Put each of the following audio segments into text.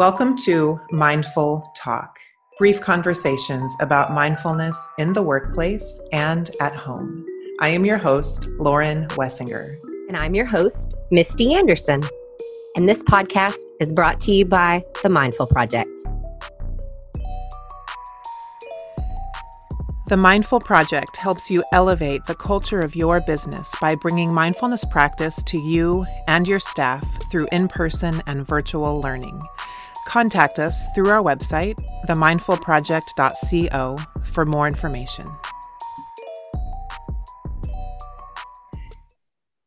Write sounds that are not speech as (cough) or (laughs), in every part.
Welcome to Mindful Talk, brief conversations about mindfulness in the workplace and at home. I am your host, Lauren Wessinger. And I'm your host, Misty Anderson. And this podcast is brought to you by the Mindful Project. The Mindful Project helps you elevate the culture of your business by bringing mindfulness practice to you and your staff through in person and virtual learning. Contact us through our website, themindfulproject.co, for more information.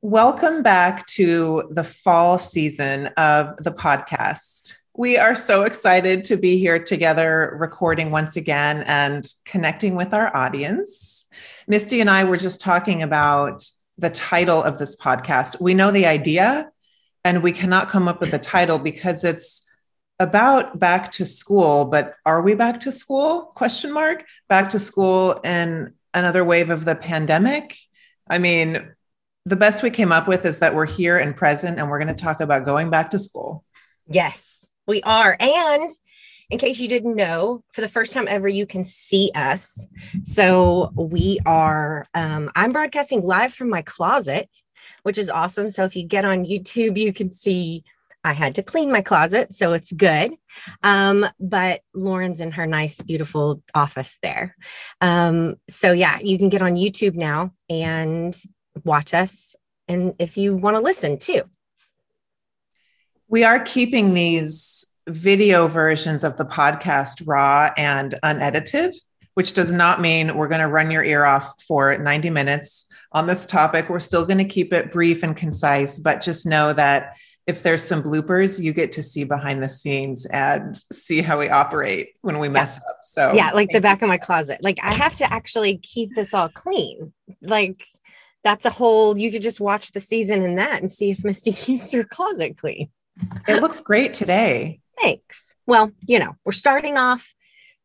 Welcome back to the fall season of the podcast. We are so excited to be here together, recording once again and connecting with our audience. Misty and I were just talking about the title of this podcast. We know the idea, and we cannot come up with a title because it's about back to school but are we back to school question mark back to school in another wave of the pandemic i mean the best we came up with is that we're here and present and we're going to talk about going back to school yes we are. And in case you didn't know, for the first time ever, you can see us. So we are, um, I'm broadcasting live from my closet, which is awesome. So if you get on YouTube, you can see I had to clean my closet, so it's good. Um, but Lauren's in her nice, beautiful office there. Um, so yeah, you can get on YouTube now and watch us. And if you want to listen too, we are keeping these video versions of the podcast raw and unedited, which does not mean we're going to run your ear off for 90 minutes on this topic. We're still going to keep it brief and concise, but just know that if there's some bloopers, you get to see behind the scenes and see how we operate when we mess yeah. up. So, yeah, like the back of my closet. Like, I have to actually keep this all clean. Like, that's a whole, you could just watch the season in that and see if Misty (laughs) keeps her closet clean. It looks great today. Thanks. Well, you know, we're starting off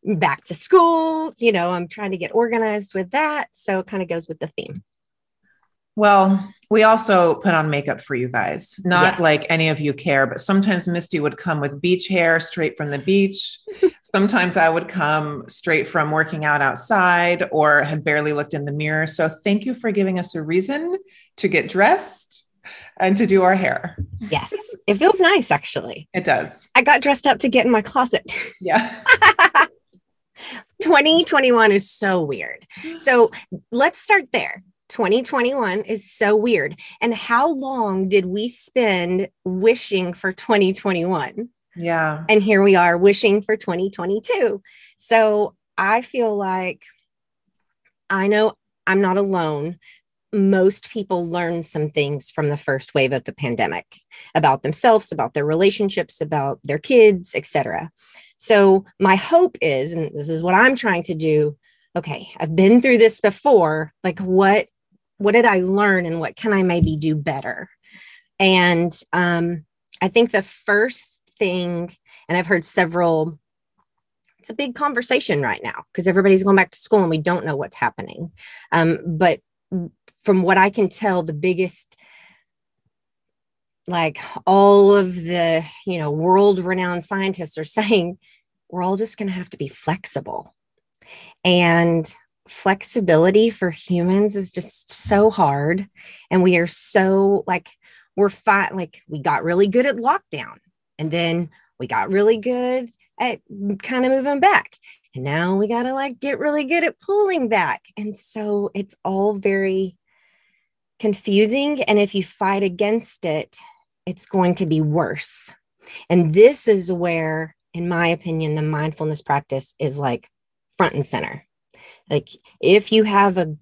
back to school. You know, I'm trying to get organized with that. So it kind of goes with the theme. Well, we also put on makeup for you guys. Not yes. like any of you care, but sometimes Misty would come with beach hair straight from the beach. (laughs) sometimes I would come straight from working out outside or had barely looked in the mirror. So thank you for giving us a reason to get dressed and to do our hair. Yes, it feels nice actually. It does. I got dressed up to get in my closet. Yeah. (laughs) 2021 is so weird. (gasps) So let's start there. 2021 is so weird. And how long did we spend wishing for 2021? Yeah. And here we are wishing for 2022. So I feel like I know I'm not alone most people learn some things from the first wave of the pandemic about themselves about their relationships about their kids etc so my hope is and this is what i'm trying to do okay i've been through this before like what what did i learn and what can i maybe do better? And um i think the first thing and i've heard several it's a big conversation right now because everybody's going back to school and we don't know what's happening. Um, but from what I can tell, the biggest like all of the you know world renowned scientists are (laughs) saying we're all just going to have to be flexible. And flexibility for humans is just so hard and we are so like we're fine like we got really good at lockdown and then we got really good at kind of moving back and now we got to like get really good at pulling back and so it's all very confusing. And if you fight against it, it's going to be worse. And this is where, in my opinion, the mindfulness practice is like front and center. Like if you have a,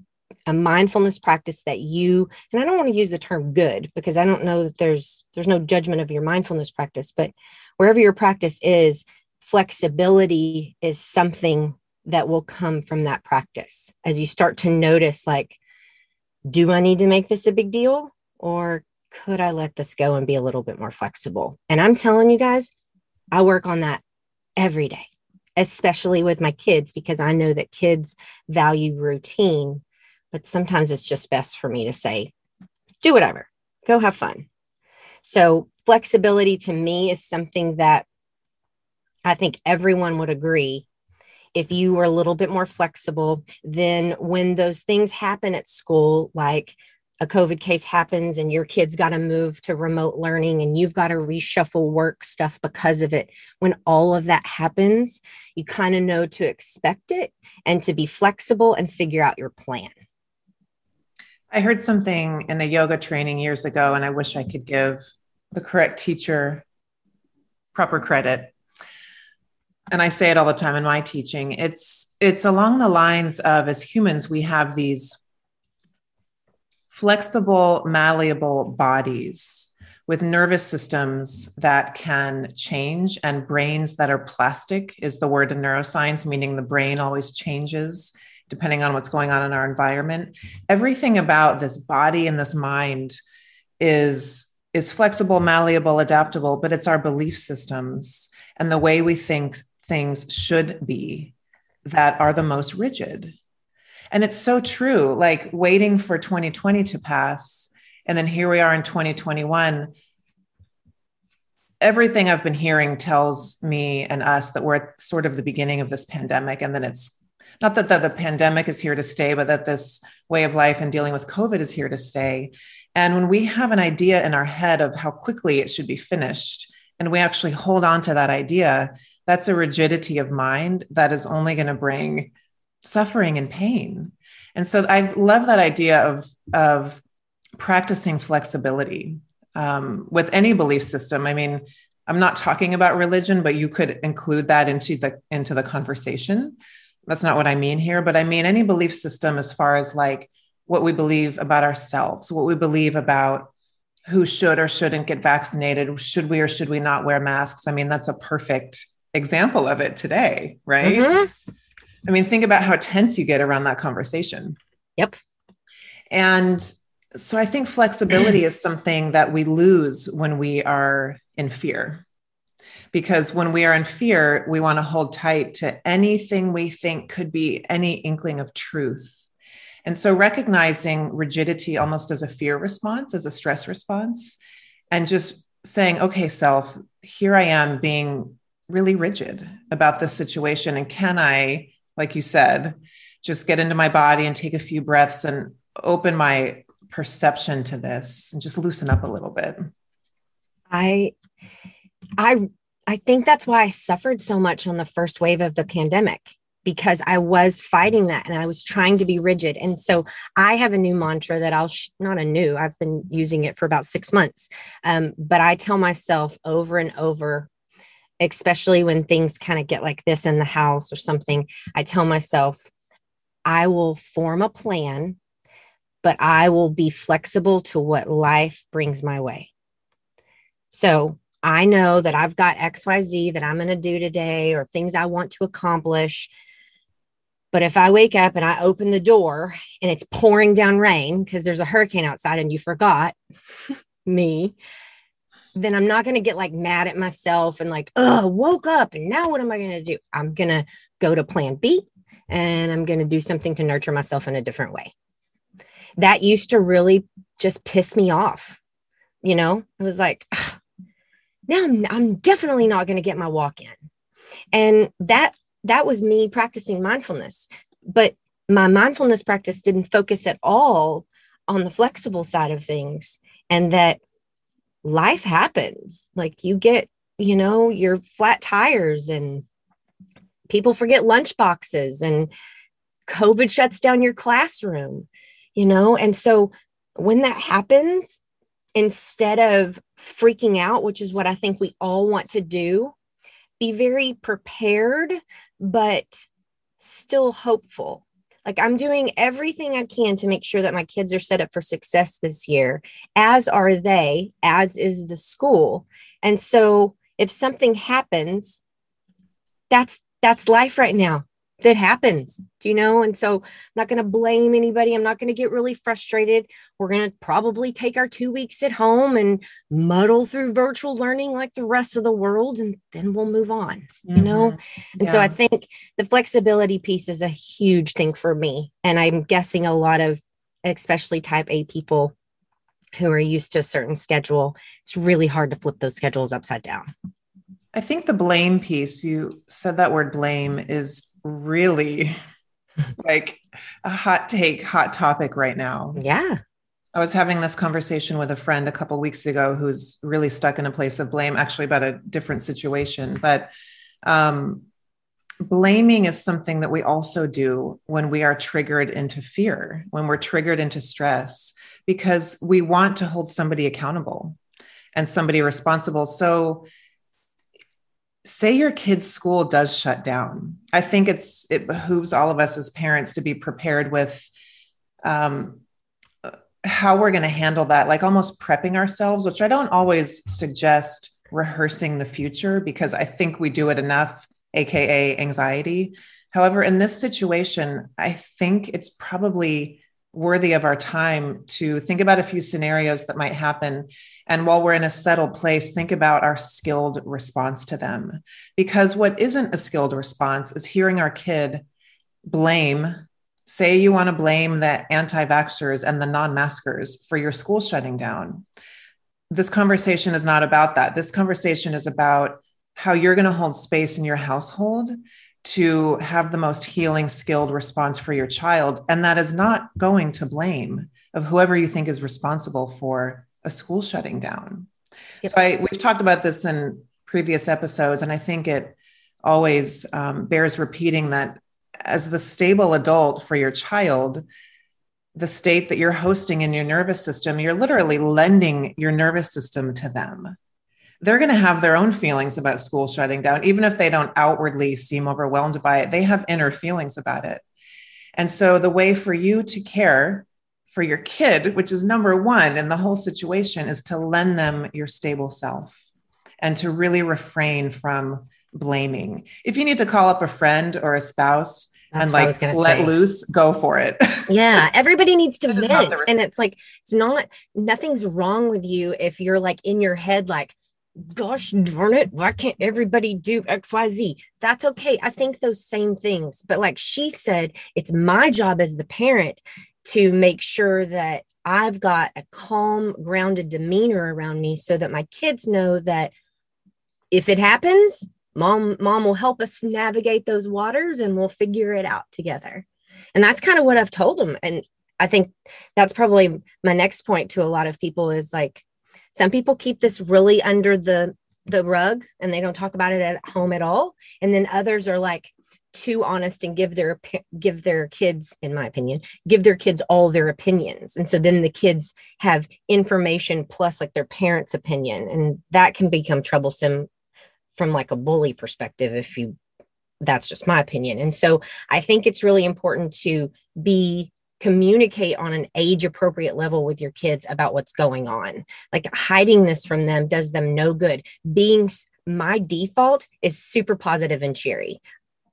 a mindfulness practice that you, and I don't want to use the term good because I don't know that there's there's no judgment of your mindfulness practice, but wherever your practice is, flexibility is something that will come from that practice as you start to notice like do I need to make this a big deal or could I let this go and be a little bit more flexible? And I'm telling you guys, I work on that every day, especially with my kids, because I know that kids value routine. But sometimes it's just best for me to say, do whatever, go have fun. So, flexibility to me is something that I think everyone would agree if you were a little bit more flexible, then when those things happen at school, like a COVID case happens and your kids got to move to remote learning and you've got to reshuffle work stuff because of it. When all of that happens, you kind of know to expect it and to be flexible and figure out your plan. I heard something in a yoga training years ago, and I wish I could give the correct teacher proper credit and I say it all the time in my teaching, it's it's along the lines of as humans, we have these flexible, malleable bodies with nervous systems that can change and brains that are plastic is the word in neuroscience, meaning the brain always changes depending on what's going on in our environment. Everything about this body and this mind is is flexible, malleable, adaptable, but it's our belief systems and the way we think things should be that are the most rigid. And it's so true, like waiting for 2020 to pass. And then here we are in 2021. Everything I've been hearing tells me and us that we're at sort of the beginning of this pandemic. And then it's not that the, the pandemic is here to stay, but that this way of life and dealing with COVID is here to stay. And when we have an idea in our head of how quickly it should be finished, and we actually hold on to that idea, that's a rigidity of mind that is only going to bring suffering and pain. And so I love that idea of, of practicing flexibility um, with any belief system. I mean, I'm not talking about religion, but you could include that into the into the conversation. That's not what I mean here, but I mean any belief system as far as like what we believe about ourselves, what we believe about who should or shouldn't get vaccinated, should we or should we not wear masks? I mean, that's a perfect example of it today, right? Mm-hmm. I mean, think about how tense you get around that conversation. Yep. And so I think flexibility is something that we lose when we are in fear. Because when we are in fear, we want to hold tight to anything we think could be any inkling of truth. And so recognizing rigidity almost as a fear response, as a stress response, and just saying, okay, self, here I am being really rigid about this situation. And can I, like you said, just get into my body and take a few breaths and open my perception to this and just loosen up a little bit? I, I, I think that's why I suffered so much on the first wave of the pandemic because I was fighting that and I was trying to be rigid. And so I have a new mantra that I'll, sh- not a new, I've been using it for about six months. Um, but I tell myself over and over especially when things kind of get like this in the house or something, I tell myself, I will form a plan, but I will be flexible to what life brings my way. So I know that I've got XYZ that I'm going to do today or things I want to accomplish. But if I wake up and I open the door and it's pouring down rain because there's a hurricane outside and you forgot (laughs) me, then I'm not going to get like mad at myself and like, oh, woke up and now what am I going to do? I'm going to go to plan B and I'm going to do something to nurture myself in a different way. That used to really just piss me off. You know, it was like, now I'm, I'm definitely not going to get my walk in. And that, that was me practicing mindfulness. But my mindfulness practice didn't focus at all on the flexible side of things and that life happens. Like you get, you know, your flat tires and people forget lunch boxes and COVID shuts down your classroom, you know? And so when that happens, instead of freaking out, which is what I think we all want to do, be very prepared, but still hopeful like I'm doing everything I can to make sure that my kids are set up for success this year, as are they, as is the school. And so if something happens, that's that's life right now that happens do you know? And so i'm not going to blame anybody. I'm not going to get really frustrated. We're going to probably take our two weeks at home and muddle through virtual learning like the rest of the world and then we'll move on mm-hmm. you know? And yeah. so i think the flexibility piece is a huge thing for me and i'm guessing a lot of especially type a people who are used to a certain schedule it's really hard to flip those schedules upside down. I think the blame piece, you said that word blame is really like a hot take, hot topic right now. Yeah. I was having this conversation with a friend a couple weeks ago who's really stuck in a place of blame, actually about a different situation. But um, blaming is something that we also do when we are triggered into fear, when we're triggered into stress, because we want to hold somebody accountable and somebody responsible. So, say your kid's school does shut down. I think it's it behooves all of us as parents to be prepared with um, how we're going to handle that, like almost prepping ourselves, which I don't always suggest rehearsing the future because I think we do it enough, AKA anxiety. However, in this situation, I think it's probably worthy of our time to think about a few scenarios that might happen. And while we're in a settled place, think about our skilled response to them. Because what isn't a skilled response is hearing our kid blame Say you want to blame the anti vaxxers and the non maskers for your school shutting down. This conversation is not about that. This conversation is about how you're going to hold space in your household to have the most healing, skilled response for your child. And that is not going to blame of whoever you think is responsible for a school shutting down. Yep. So I, we've talked about this in previous episodes, and I think it always um, bears repeating that as the stable adult for your child, the state that you're hosting in your nervous system, you're literally lending your nervous system to them. They're going to have their own feelings about school shutting down, even if they don't outwardly seem overwhelmed by it. They have inner feelings about it. And so, the way for you to care for your kid, which is number one in the whole situation, is to lend them your stable self and to really refrain from blaming. If you need to call up a friend or a spouse That's and like let say. loose, go for it. (laughs) yeah, everybody needs to vent. And it's like, it's not, nothing's wrong with you if you're like in your head, like, gosh darn it, why can't everybody do XYZ? That's okay. I think those same things. But like she said, it's my job as the parent to make sure that I've got a calm, grounded demeanor around me so that my kids know that if it happens, mom mom will help us navigate those waters and we'll figure it out together and that's kind of what i've told them and i think that's probably my next point to a lot of people is like some people keep this really under the the rug and they don't talk about it at home at all. And then others are like too honest and give their give their kids in my opinion give their kids all their opinions. And so then the kids have information plus like their parents opinion. And that can become troublesome from like a bully perspective if you that's just my opinion. And so i think it's really important to be communicate on an age appropriate level with your kids about what's going on. Like hiding this from them does them no good. Being my default is super positive and cheery.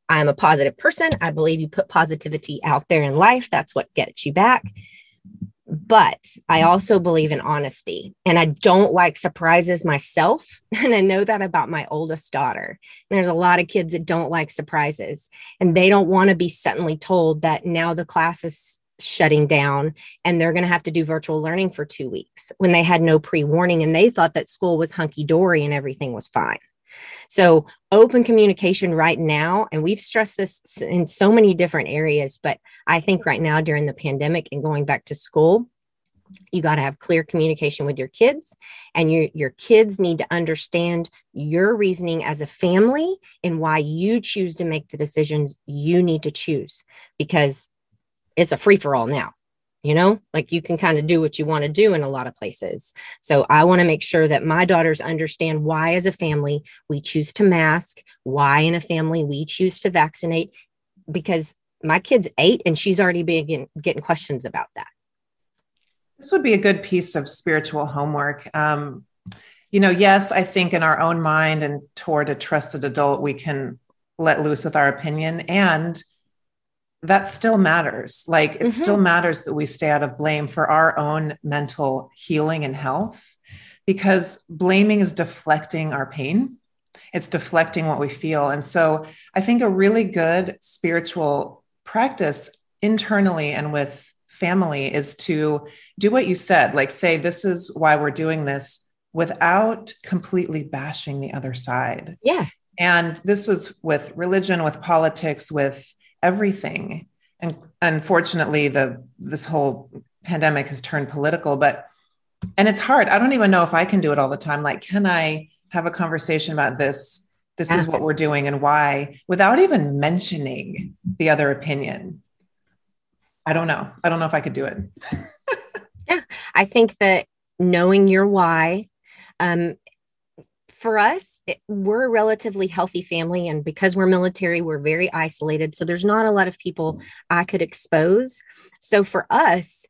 I'm a positive person. I believe you put positivity out there in life. That's what gets you back. But I also believe in honesty and I don't like surprises myself. (laughs) And I know that about my oldest daughter. There's a lot of kids that don't like surprises and they don't want to be suddenly told that now the class is shutting down and they're going to have to do virtual learning for two weeks when they had no pre warning and they thought that school was hunky dory and everything was fine. So, open communication right now, and we've stressed this in so many different areas, but I think right now during the pandemic and going back to school, you got to have clear communication with your kids and your your kids need to understand your reasoning as a family and why you choose to make the decisions you need to choose because it's a free for all now you know like you can kind of do what you want to do in a lot of places so i want to make sure that my daughters understand why as a family we choose to mask why in a family we choose to vaccinate because my kid's eight and she's already been getting questions about that this would be a good piece of spiritual homework. Um, you know, yes, I think in our own mind and toward a trusted adult, we can let loose with our opinion. And that still matters. Like it mm-hmm. still matters that we stay out of blame for our own mental healing and health because blaming is deflecting our pain. It's deflecting what we feel. And so I think a really good spiritual practice internally and with family is to do what you said like say this is why we're doing this without completely bashing the other side. Yeah. And this is with religion, with politics, with everything. And unfortunately, the this whole pandemic has turned political, but and it's hard. I don't even know if I can do it all the time. Like, can I have a conversation about this? This yeah. is what we're doing and why without even mentioning the other opinion. I don't know. I don't know if I could do it. (laughs) yeah. I think that knowing your why um, for us, it, we're a relatively healthy family. And because we're military, we're very isolated. So there's not a lot of people I could expose. So for us,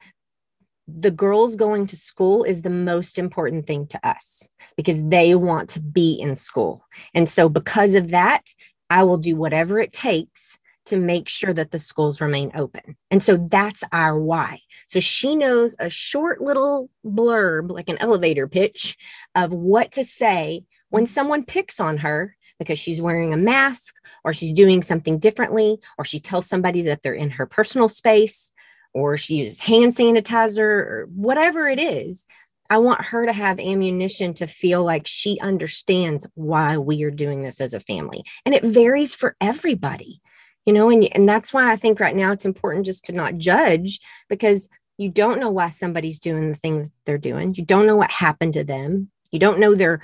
the girls going to school is the most important thing to us because they want to be in school. And so, because of that, I will do whatever it takes to make sure that the schools remain open. And so that's our why. So she knows a short little blurb, like an elevator pitch, of what to say when someone picks on her because she's wearing a mask or she's doing something differently or she tells somebody that they're in her personal space or she uses hand sanitizer or whatever it is. I want her to have ammunition to feel like she understands why we are doing this as a family. And it varies for everybody you know and and that's why i think right now it's important just to not judge because you don't know why somebody's doing the thing that they're doing you don't know what happened to them you don't know their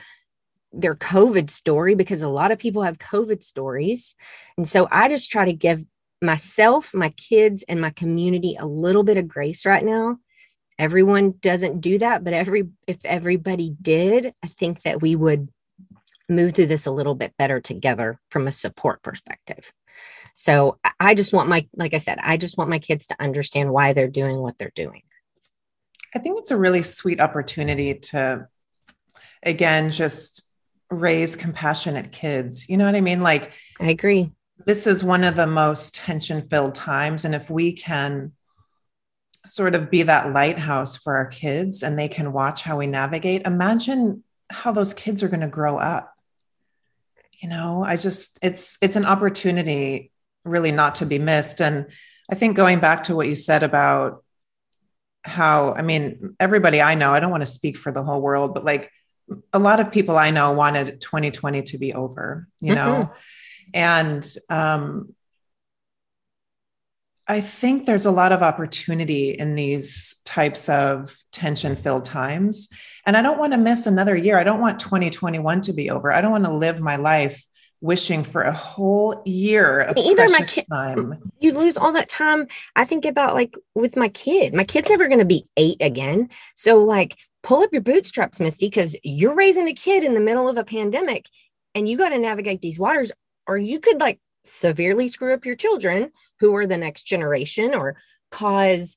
their covid story because a lot of people have covid stories. And so i just try to give myself my kids and my community a little bit of grace right now. Everyone doesn't do that but every if everybody did i think that we would move through this a little bit better together from a support perspective. So I just want my, like I said, I just want my kids to understand why they're doing what they're doing. I think it's a really sweet opportunity to, again, just raise compassionate kids. You know what I mean? Like, I agree. This is one of the most tension filled times. And if we can sort of be that lighthouse for our kids and they can watch how we navigate, imagine how those kids are going to grow up. You know, I just, it's, it's an opportunity really not to be missed. And I think going back to what you said about how, I mean, everybody I know, I don't want to speak for the whole world, but like a lot of people I know wanted 2020 to be over, you know? Mm-hmm. And um, I think there's a lot of opportunity in these types of tension filled times. And I don't want to miss another year. I don't want 2021 to be over. I don't want to live my life wishing for a whole year of either my kid time. You lose all that time. I think about like with my kid. My kid's never going to be eight again. So like pull up your bootstraps, Misty, because you're raising a kid in the middle of a pandemic and you got to navigate these waters, or you could like severely screw up your children who are the next generation or cause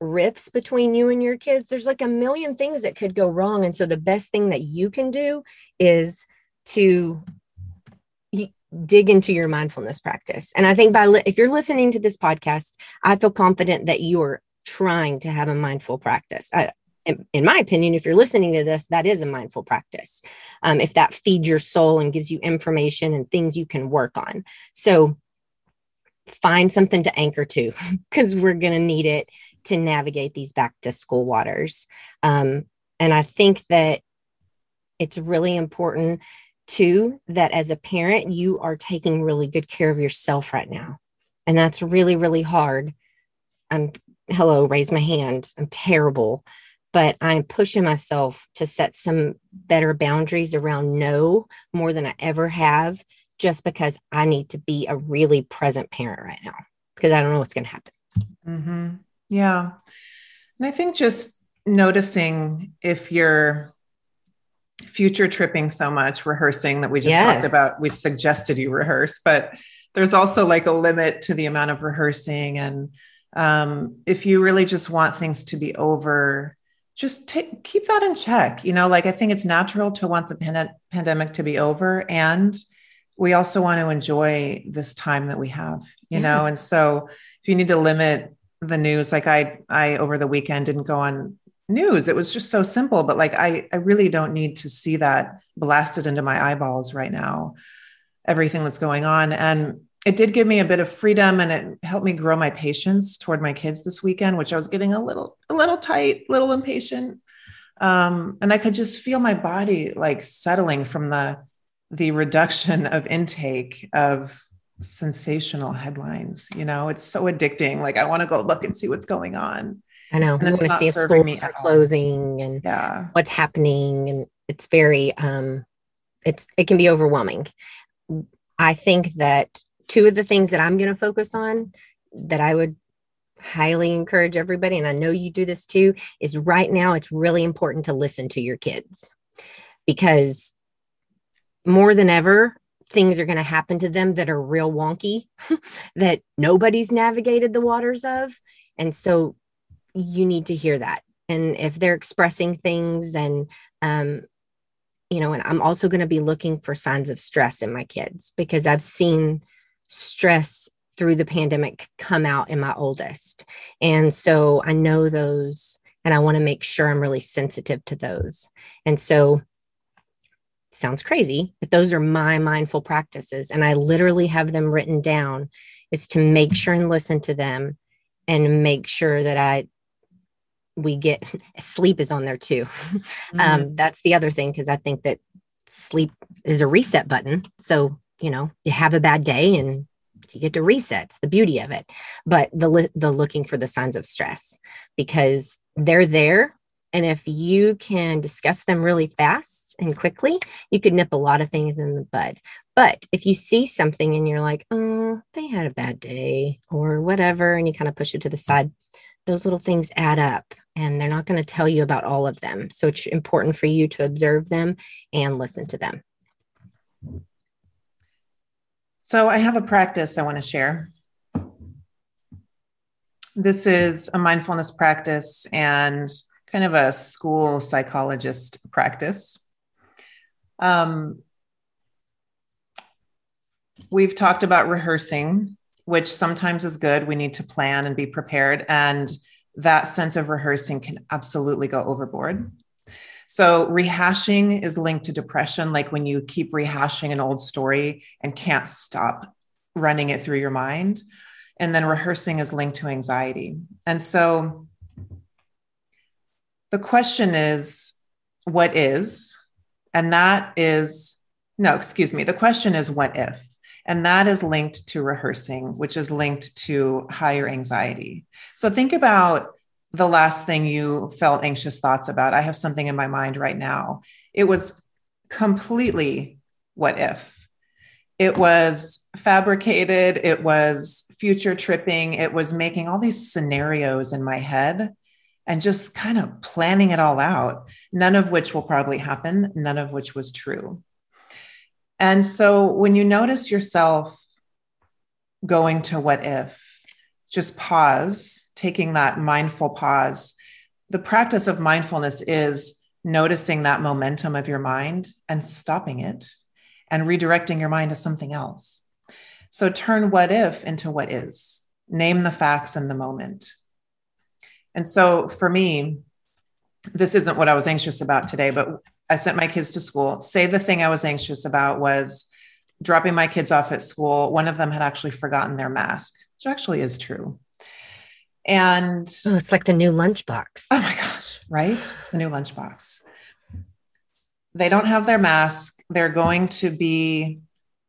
rifts between you and your kids. There's like a million things that could go wrong. And so the best thing that you can do is to dig into your mindfulness practice. And I think by li- if you're listening to this podcast, I feel confident that you are trying to have a mindful practice. I, in, in, my opinion, if you're listening to this, that is a mindful practice. Um, if that feeds your soul and gives you information and things you can work on. So find something to anchor to (laughs) because we're going to need it to navigate these back to school waters. Um, and I think that it's really important too that as a parent, you are taking really good care of yourself right now. And that's really, really hard. I'm, hello, raise my hand. I'm terrible, but I'm pushing myself to set some better boundaries around no more than I ever have, just because I need to be a really present parent right now because I don't know what's going to happen. Mm-hmm. Yeah. And I think just noticing if you're future tripping so much, rehearsing that we just yes. talked about. We suggested you rehearse, but there's also like a limit to the amount of rehearsing. And um, if you really just want things to be over, just take, keep that in check. You know, like I think it's natural to want the pan- pandemic to be over. And we also want to enjoy this time that we have, you yeah. know? And so if you need to limit the news, like I, I over the weekend didn't go on news. It was just so simple, but like I, I really don't need to see that blasted into my eyeballs right now, everything that's going on. And it did give me a bit of freedom and it helped me grow my patience toward my kids this weekend, which I was getting a little, a little tight, little impatient. Um, and I could just feel my body like settling from the the reduction of intake of sensational headlines. You know, it's so addicting. Like I want to go look and see what's going on. I know. And you it's want to see if schools me are closing and Yeah. what's happening, and it's very um, it's it can be overwhelming. I think that two of the things that I'm going to focus on that I would highly encourage everybody, and I know you do this too, is right now it's really important to listen to your kids because more than ever, things are going to happen to them that are real wonky (laughs) that nobody's navigated the waters of. And so you need to hear that. And if they're expressing things and, um, you know, and I'm also going to be looking for signs of stress in my kids because I've seen stress through the pandemic come out in my oldest. And so I know those and I want to make sure I'm really sensitive to those. And so sounds crazy, but those are my mindful practices. And I literally have them written down is to make sure and listen to them and make sure that I we get (laughs) sleep is on there too. (laughs) Mm-hmm. Um, that's the other thing because I think that sleep is a reset button. So you know you have a bad day and you get to reset. It's the beauty of it. But the the looking for the signs of stress because they're there, and if you can discuss them really fast and quickly, you could nip a lot of things in the bud. But if you see something and you're like, oh, they had a bad day or whatever, and you kind of push it to the side, those little things add up and they're not going to tell you about all of them. So it's important for you to observe them and listen to them. So I have a practice I want to share. This is a mindfulness practice and kind of a school psychologist practice. Um, we've talked about rehearsing, which sometimes is good. We need to plan and be prepared. And that sense of rehearsing can absolutely go overboard. So, rehashing is linked to depression, like when you keep rehashing an old story and can't stop running it through your mind. And then rehearsing is linked to anxiety. And so, the question is, what is? And that is, no, excuse me. The question is, what if? And that is linked to rehearsing, which is linked to higher anxiety. So think about the last thing you felt anxious thoughts about. I have something in my mind right now. It was completely what if. It was fabricated, it was future tripping, it was making all these scenarios in my head and just kind of planning it all out, none of which will probably happen, none of which was true. And so when you notice yourself going to what if, just pause, taking that mindful pause. The practice of mindfulness is noticing that momentum of your mind and stopping it and redirecting your mind to something else. So turn what if into what is, name the facts in the moment. And so for me, this isn't what I was anxious about today, but I sent my kids to school. Say the thing I was anxious about was dropping my kids off at school. One of them had actually forgotten their mask, which actually is true. And Oh, it's like the new lunchbox. oh my gosh, right? The new lunchbox. They don't have their mask. They're going to be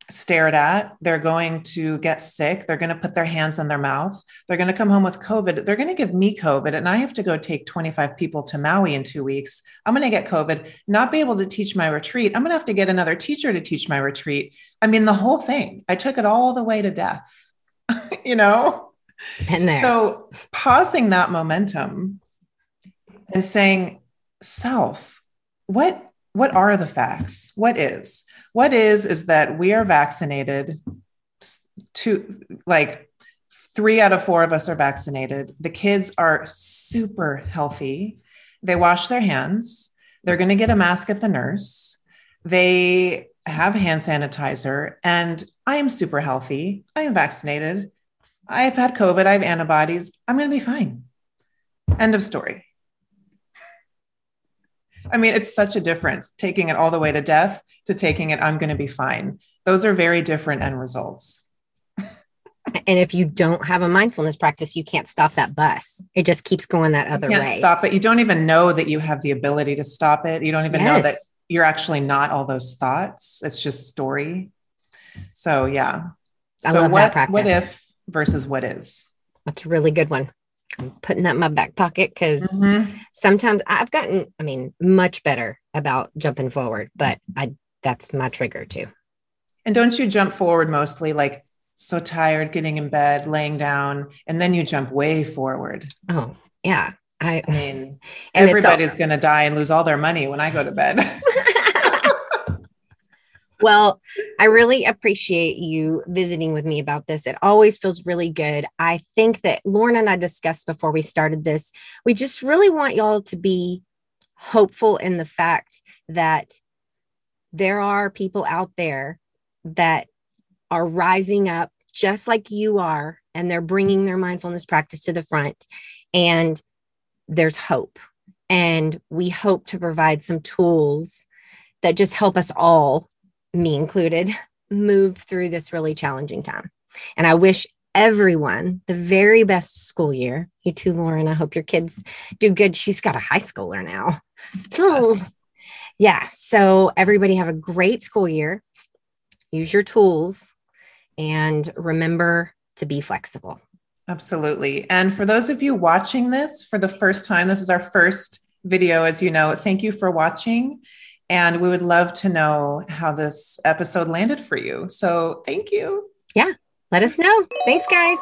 stared at. They're going to get sick. They're going to put their hands in their mouth. They're going to come home with COVID. They're going to give me COVID. And I have to go take 25 people to Maui in two weeks. I'm going to get COVID, not be able to teach my retreat. I'm going to have to get another teacher to teach my retreat. I mean, the whole thing. I took it all the way to death, (laughs) you know? Been there. So pausing that momentum and saying, self, what what are the facts? What is? What is is that we are vaccinated. Two like three out of four of us are vaccinated. The kids are super healthy. They wash their hands. They're going to get a mask at the nurse. They have hand sanitizer, and I am super healthy. I am vaccinated. I've had COVID. I have antibodies. I'm going to be fine. End of story. I mean, it's such a difference taking it all the way to death to taking it, I'm going to be fine. Those are very different end results. And if you don't have a mindfulness practice, you can't stop that bus. It just keeps going that other you can't way. stop it. You don't even know that you have the ability to stop it. You don't even know that Yes. You're actually not all those thoughts. It's just story. So yeah. I so love that what practice. what if versus what is? That's a really good one. I'm putting that in my back pocket because Mhm. sometimes I've gotten, I mean, much better about jumping forward, but I that's my trigger too. And don't you jump forward mostly like so tired, getting in bed, laying down, and then you jump way forward. Oh, yeah. I I mean, (laughs) everybody's going to die and lose all their money when I go to bed. (laughs) well, I really appreciate you visiting with me about this. It always feels really good. I think that Lauren and I discussed before we started this. We just really want y'all to be hopeful in the fact that there are people out there that are rising up just like you are, and they're bringing their mindfulness practice to the front. And there's hope. And we hope to provide some tools that just help us all, me included, move through this really challenging time. And I wish everyone the very best school year. You too, Lauren. I hope your kids do good. She's got a high schooler now. (laughs) yeah. So, everybody have a great school year. Use your tools and remember to be flexible. Absolutely. And for those of you watching this for the first time, this is our first video, as you know. Thank you for watching. And we would love to know how this episode landed for you. So thank you. Yeah, let us know. Thanks, guys.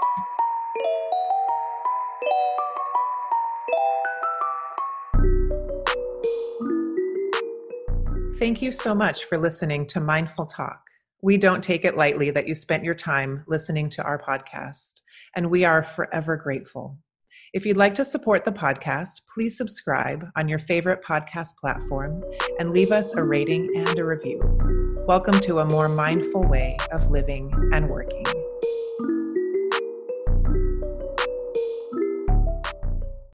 Thank you so much for listening to Mindful Talk. We don't take it lightly that you spent your time listening to our podcast, and we are forever grateful. If you'd like to support the podcast, please subscribe on your favorite podcast platform and leave us a rating and a review. Welcome to a more mindful way of living and working.